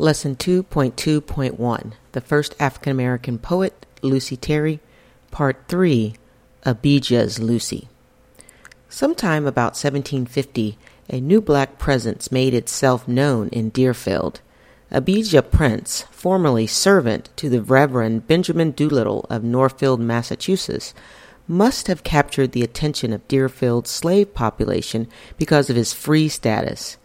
Lesson 2.2.1 The First African American Poet, Lucy Terry, Part 3 Abijah's Lucy. Sometime about 1750, a new black presence made itself known in Deerfield. Abijah Prince, formerly servant to the Reverend Benjamin Doolittle of Northfield, Massachusetts, must have captured the attention of Deerfield's slave population because of his free status.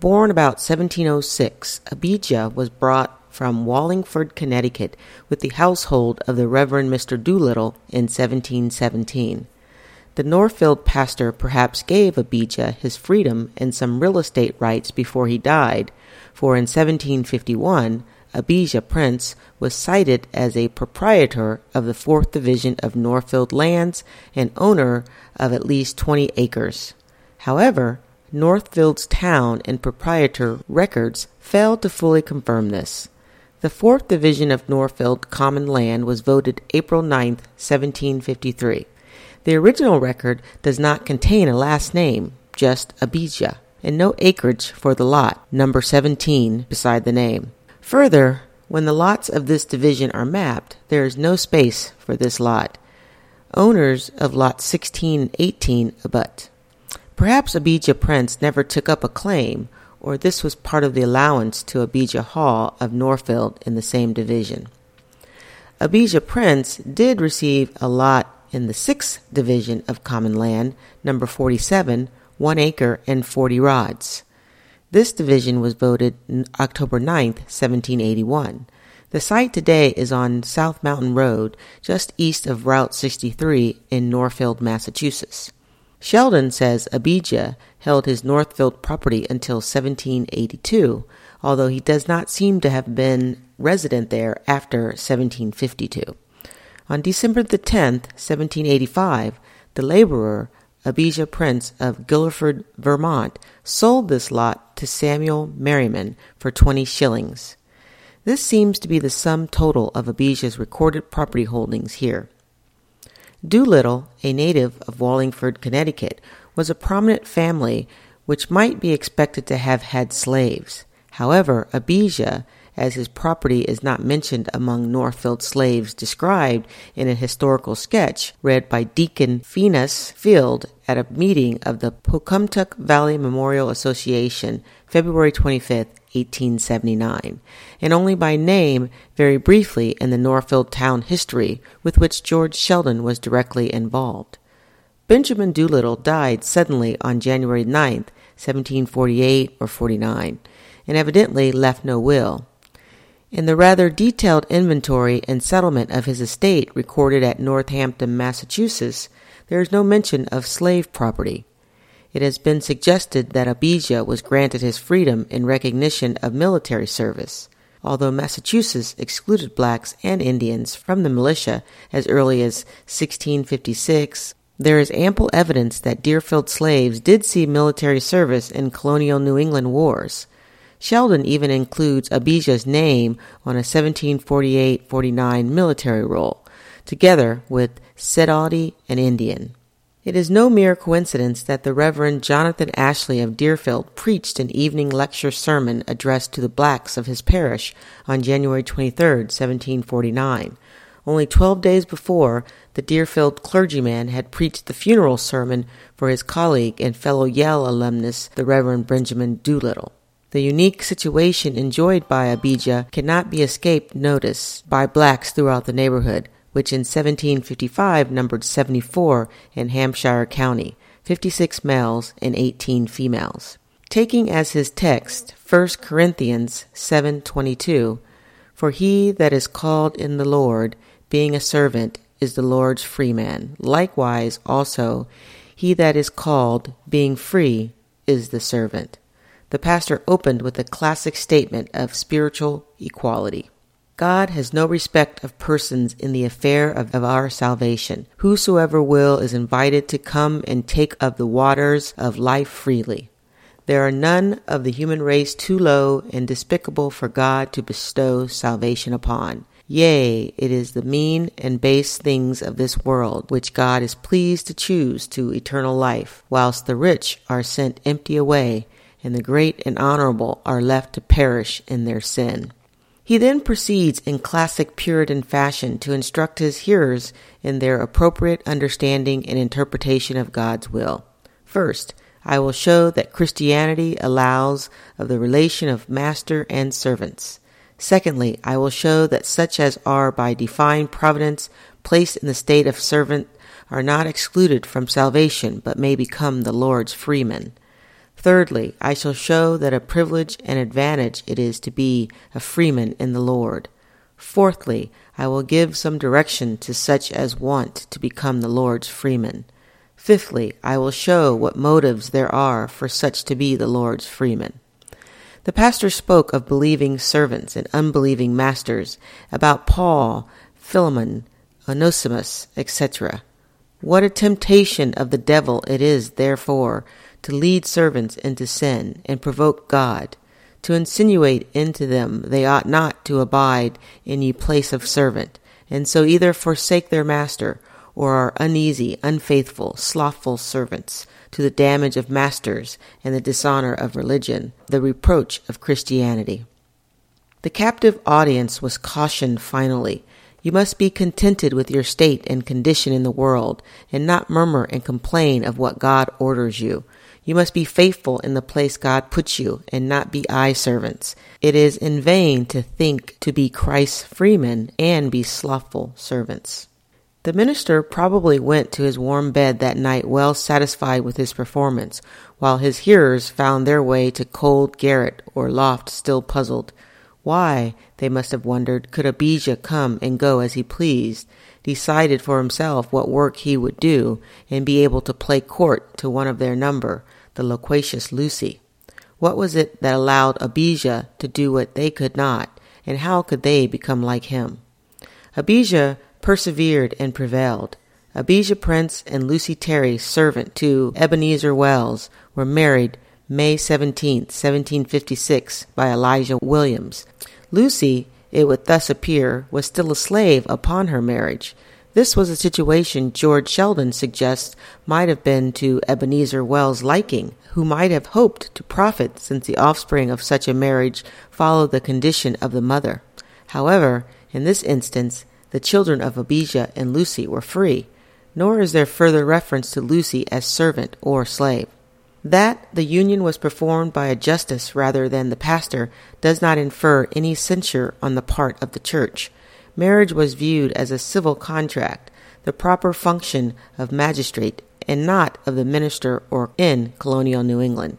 Born about 1706, Abijah was brought from Wallingford, Connecticut, with the household of the Reverend Mr. Doolittle in 1717. The Northfield pastor perhaps gave Abijah his freedom and some real estate rights before he died, for in 1751 Abijah Prince was cited as a proprietor of the 4th Division of Northfield lands and owner of at least 20 acres. However, Northfield's town and proprietor records failed to fully confirm this. The 4th Division of Northfield Common Land was voted April 9, 1753. The original record does not contain a last name, just Abijah, and no acreage for the lot, number 17, beside the name. Further, when the lots of this division are mapped, there is no space for this lot. Owners of lots 16 and 18 abut. Perhaps Abijah Prince never took up a claim, or this was part of the allowance to Abijah Hall of Northfield in the same division. Abijah Prince did receive a lot in the 6th Division of Common Land, number 47, 1 acre and 40 rods. This division was voted October 9, 1781. The site today is on South Mountain Road, just east of Route 63 in Northfield, Massachusetts. Sheldon says Abijah held his Northfield property until 1782, although he does not seem to have been resident there after 1752. On December the 10th, 1785, the laborer Abijah Prince of Guilford, Vermont, sold this lot to Samuel Merriman for 20 shillings. This seems to be the sum total of Abijah's recorded property holdings here. Doolittle, a native of Wallingford, Connecticut, was a prominent family which might be expected to have had slaves. However, Abijah, as his property is not mentioned among Northfield slaves described in a historical sketch read by Deacon Phineas Field at a meeting of the Pocumtuck Valley Memorial Association, February 25, 1879, and only by name very briefly in the Northfield town history with which George Sheldon was directly involved. Benjamin Doolittle died suddenly on January 9, 1748 or 49, and evidently left no will. In the rather detailed inventory and settlement of his estate recorded at Northampton, Massachusetts, there is no mention of slave property. It has been suggested that Abijah was granted his freedom in recognition of military service. Although Massachusetts excluded blacks and Indians from the militia as early as 1656, there is ample evidence that Deerfield slaves did see military service in colonial New England wars. Sheldon even includes Abijah's name on a 1748-49 military roll, together with Sedaughty and Indian. It is no mere coincidence that the Reverend Jonathan Ashley of Deerfield preached an evening lecture sermon addressed to the blacks of his parish on January 23, 1749. Only twelve days before, the Deerfield clergyman had preached the funeral sermon for his colleague and fellow Yale alumnus, the Reverend Benjamin Doolittle. The unique situation enjoyed by Abijah cannot be escaped notice by blacks throughout the neighborhood, which in 1755 numbered 74 in Hampshire County, 56 males and 18 females. Taking as his text 1 Corinthians 7:22, "For he that is called in the Lord, being a servant, is the Lord's freeman. Likewise also he that is called, being free, is the servant." The pastor opened with a classic statement of spiritual equality. God has no respect of persons in the affair of, of, our salvation. Whosoever will is invited to come and take of the waters of life freely. There are none of the human race too low and despicable for God to bestow salvation upon. Yea, it is the mean and base things of this world which God is pleased to choose to eternal life, whilst the rich are sent empty away and the great and honorable are left to perish in their sin. He then proceeds in classic Puritan fashion to instruct his hearers in their appropriate understanding and interpretation of God's will. First, I will show that Christianity allows of the relation of master and servants. Secondly, I will show that such as are by divine providence placed in the state of servant are not excluded from salvation, but may become the Lord's freemen. Thirdly, I shall show that a privilege and advantage it is to be a freeman in the Lord. Fourthly, I will give some direction to such as want to become the Lord's freemen. Fifthly, I will show what motives there are for such to be the Lord's freemen. The pastor spoke of believing servants and unbelieving masters, about Paul, Philemon, Onesimus, etc. What a temptation of the devil it is, therefore, to lead servants into sin and provoke God, to insinuate into them they ought not to abide in ye place of servant, and so either forsake their master, or are uneasy, unfaithful, slothful servants, to the damage of masters and the dishonor of religion, the reproach of Christianity. The captive audience was cautioned finally. You must be contented with your state and condition in the world, and not murmur and complain of what God orders you, you must be faithful in the place God puts you and not be eye servants. It is in vain to think to be Christ's freemen and be slothful servants. The minister probably went to his warm bed that night well satisfied with his performance, while his hearers found their way to cold garret or loft still puzzled. Why, they must have wondered, could Abijah come and go as he pleased, decided for himself what work he would do, and be able to play court to one of their number, the loquacious Lucy. What was it that allowed Abijah to do what they could not, and how could they become like him? Abijah persevered and prevailed. Abijah Prince and Lucy Terry, servant to Ebenezer Wells, were married May 17, 1756, by Elijah Williams. Lucy, it would thus appear, was still a slave upon her marriage. This was a situation George Sheldon suggests might have been to Ebenezer Wells' liking, who might have hoped to profit since the offspring of such a marriage followed the condition of the mother. However, in this instance, the children of Abijah and Lucy were free, nor is there further reference to Lucy as servant or slave. That the union was performed by a justice rather than the pastor does not infer any censure on the part of the church marriage was viewed as a civil contract, the proper function of magistrate, and not of the minister or in colonial New England.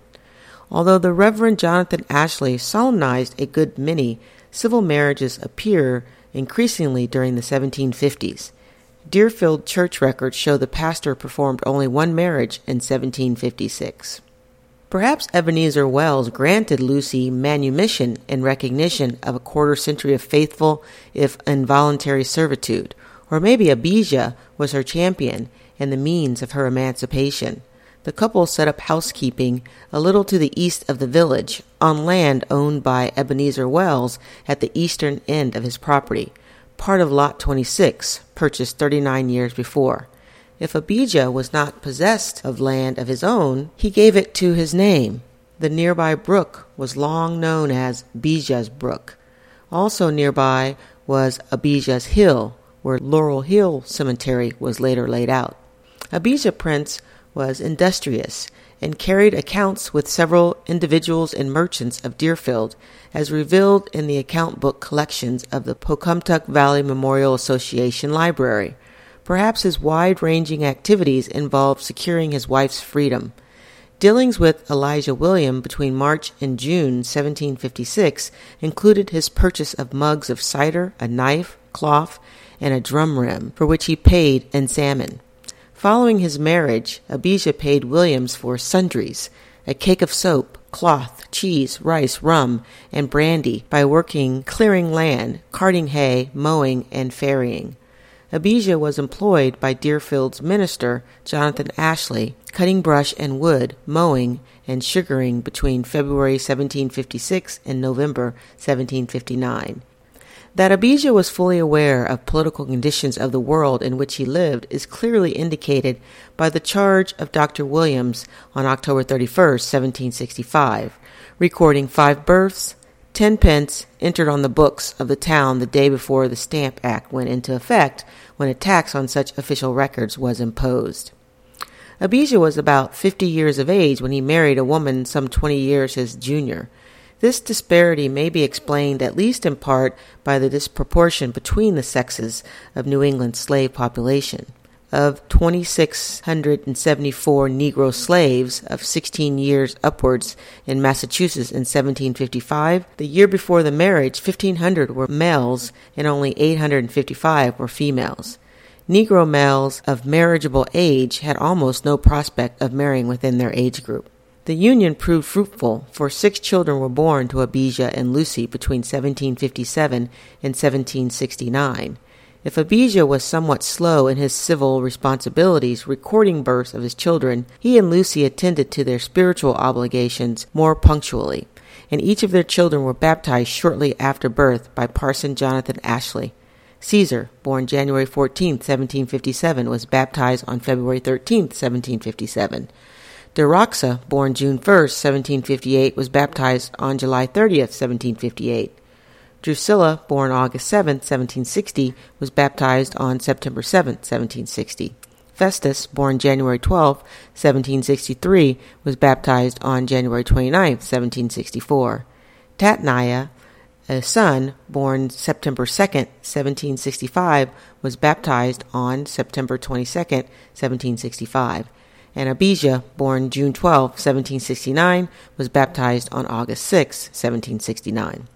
Although the Reverend Jonathan Ashley solemnized a good many, civil marriages appear increasingly during the 1750s. Deerfield church records show the pastor performed only one marriage in 1756. Perhaps Ebenezer Wells granted Lucy manumission in recognition of a quarter century of faithful, if involuntary, servitude, or maybe Abijah was her champion and the means of her emancipation. The couple set up housekeeping a little to the east of the village, on land owned by Ebenezer Wells at the eastern end of his property, part of Lot 26, purchased 39 years before. If Abijah was not possessed of land of his own, he gave it to his name. The nearby brook was long known as Bijah's Brook. Also nearby was Abijah's Hill, where Laurel Hill Cemetery was later laid out. Abijah Prince was industrious and carried accounts with several individuals and merchants of Deerfield, as revealed in the account book collections of the Pocumtuck Valley Memorial Association Library. Perhaps his wide ranging activities involved securing his wife's freedom. Dealings with Elijah William between March and June 1756 included his purchase of mugs of cider, a knife, cloth, and a drum rim, for which he paid in salmon. Following his marriage, Abijah paid Williams for sundries, a cake of soap, cloth, cheese, rice, rum, and brandy by working clearing land, carting hay, mowing, and ferrying. Abijah was employed by Deerfield's minister, Jonathan Ashley, cutting brush and wood, mowing, and sugaring between February 1756 and November 1759. That Abijah was fully aware of political conditions of the world in which he lived is clearly indicated by the charge of Dr. Williams on October 31, 1765, recording five births, ten pence entered on the books of the town the day before the Stamp Act went into effect, when a tax on such official records was imposed. Abijah was about fifty years of age when he married a woman some twenty years his junior. This disparity may be explained at least in part by the disproportion between the sexes of New England's slave population. Of 2,674 Negro slaves of 16 years upwards in Massachusetts in 1755, the year before the marriage, 1,500 were males and only 855 were females. Negro males of marriageable age had almost no prospect of marrying within their age group. The union proved fruitful, for six children were born to Abijah and Lucy between 1757 and 1769. If Abijah was somewhat slow in his civil responsibilities recording births of his children, he and Lucy attended to their spiritual obligations more punctually, and each of their children were baptized shortly after birth by Parson Jonathan Ashley. Caesar, born January 14, 1757, was baptized on February 13, 1757. Durexa, born June 1, 1758, was baptized on July 30, 1758. Drusilla, born August 7, 1760, was baptized on September 7, 1760. Festus, born January 12, 1763, was baptized on January 29, 1764. Tatnai, a son, born September 2, 1765, was baptized on September 22, 1765 and Abijah, born June 12, 1769, was baptized on August 6, 1769.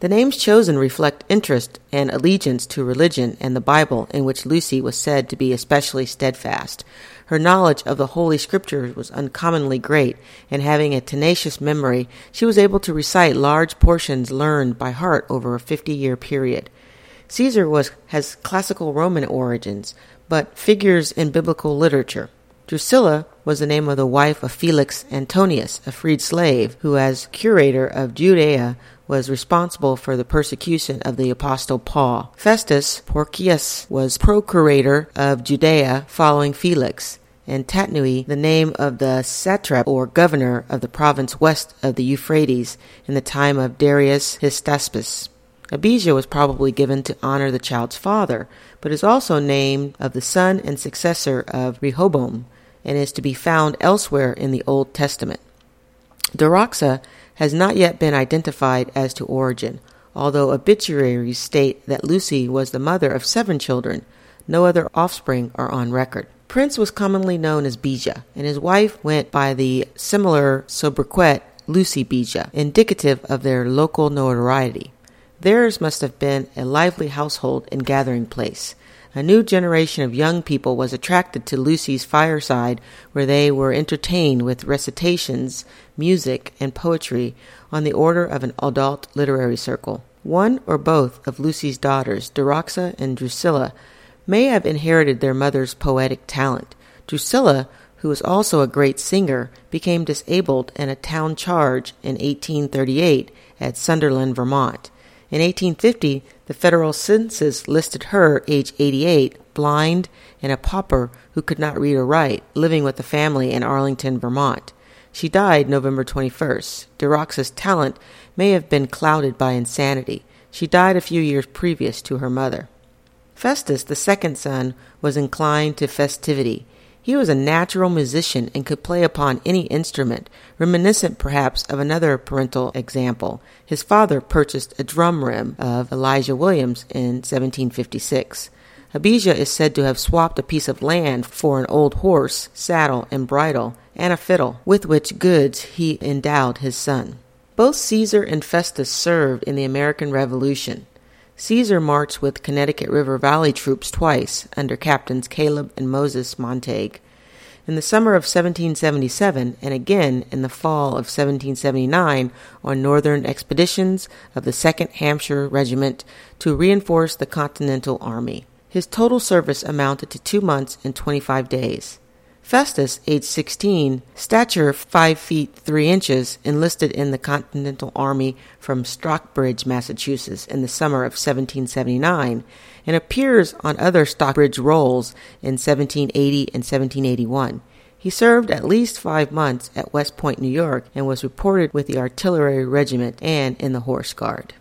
The names chosen reflect interest and allegiance to religion and the Bible, in which Lucy was said to be especially steadfast. Her knowledge of the Holy Scriptures was uncommonly great, and having a tenacious memory, she was able to recite large portions learned by heart over a fifty year period. Caesar was, has classical Roman origins, but figures in biblical literature. Drusilla was the name of the wife of Felix Antonius, a freed slave, who, as curator of Judea, was responsible for the persecution of the apostle Paul. Festus Porcius was procurator of Judea following Felix, and Tatnai the name of the satrap or governor of the province west of the Euphrates in the time of Darius Hystaspes. Abijah was probably given to honor the child's father, but is also named of the son and successor of Rehoboam, and is to be found elsewhere in the Old Testament. Durexa has not yet been identified as to origin, although obituaries state that Lucy was the mother of seven children. No other offspring are on record. Prince was commonly known as Bijah, and his wife went by the similar sobriquet Lucy Bijah, indicative of their local notoriety. Theirs must have been a lively household and gathering place. A new generation of young people was attracted to Lucy's fireside, where they were entertained with recitations, music, and poetry on the order of an adult literary circle. One or both of Lucy's daughters, Durexa and Drusilla, may have inherited their mother's poetic talent. Drusilla, who was also a great singer, became disabled in a town charge in 1838 at Sunderland, Vermont. In 1850, the federal census listed her, age 88, blind and a pauper who could not read or write, living with a family in Arlington, Vermont. She died November 21st. Durexa's talent may have been clouded by insanity. She died a few years previous to her mother. Festus, the second son, was inclined to festivity. He was a natural musician and could play upon any instrument, reminiscent perhaps of another parental example. His father purchased a drum rim of Elijah Williams in 1756. Abijah is said to have swapped a piece of land for an old horse, saddle, and bridle, and a fiddle, with which goods he endowed his son. Both Caesar and Festus served in the American Revolution. Caesar marched with Connecticut River Valley troops twice under Captains Caleb and Moses Montague. In the summer of 1777 and again in the fall of 1779 on northern expeditions of the 2nd Hampshire Regiment to reinforce the Continental Army. His total service amounted to two months and 25 days. Festus, age 16, stature 5 feet 3 inches, enlisted in the Continental Army from Stockbridge, Massachusetts in the summer of 1779 and appears on other Stockbridge rolls in 1780 and 1781. He served at least five months at West Point, New York, and was reported with the Artillery Regiment and in the Horse Guard.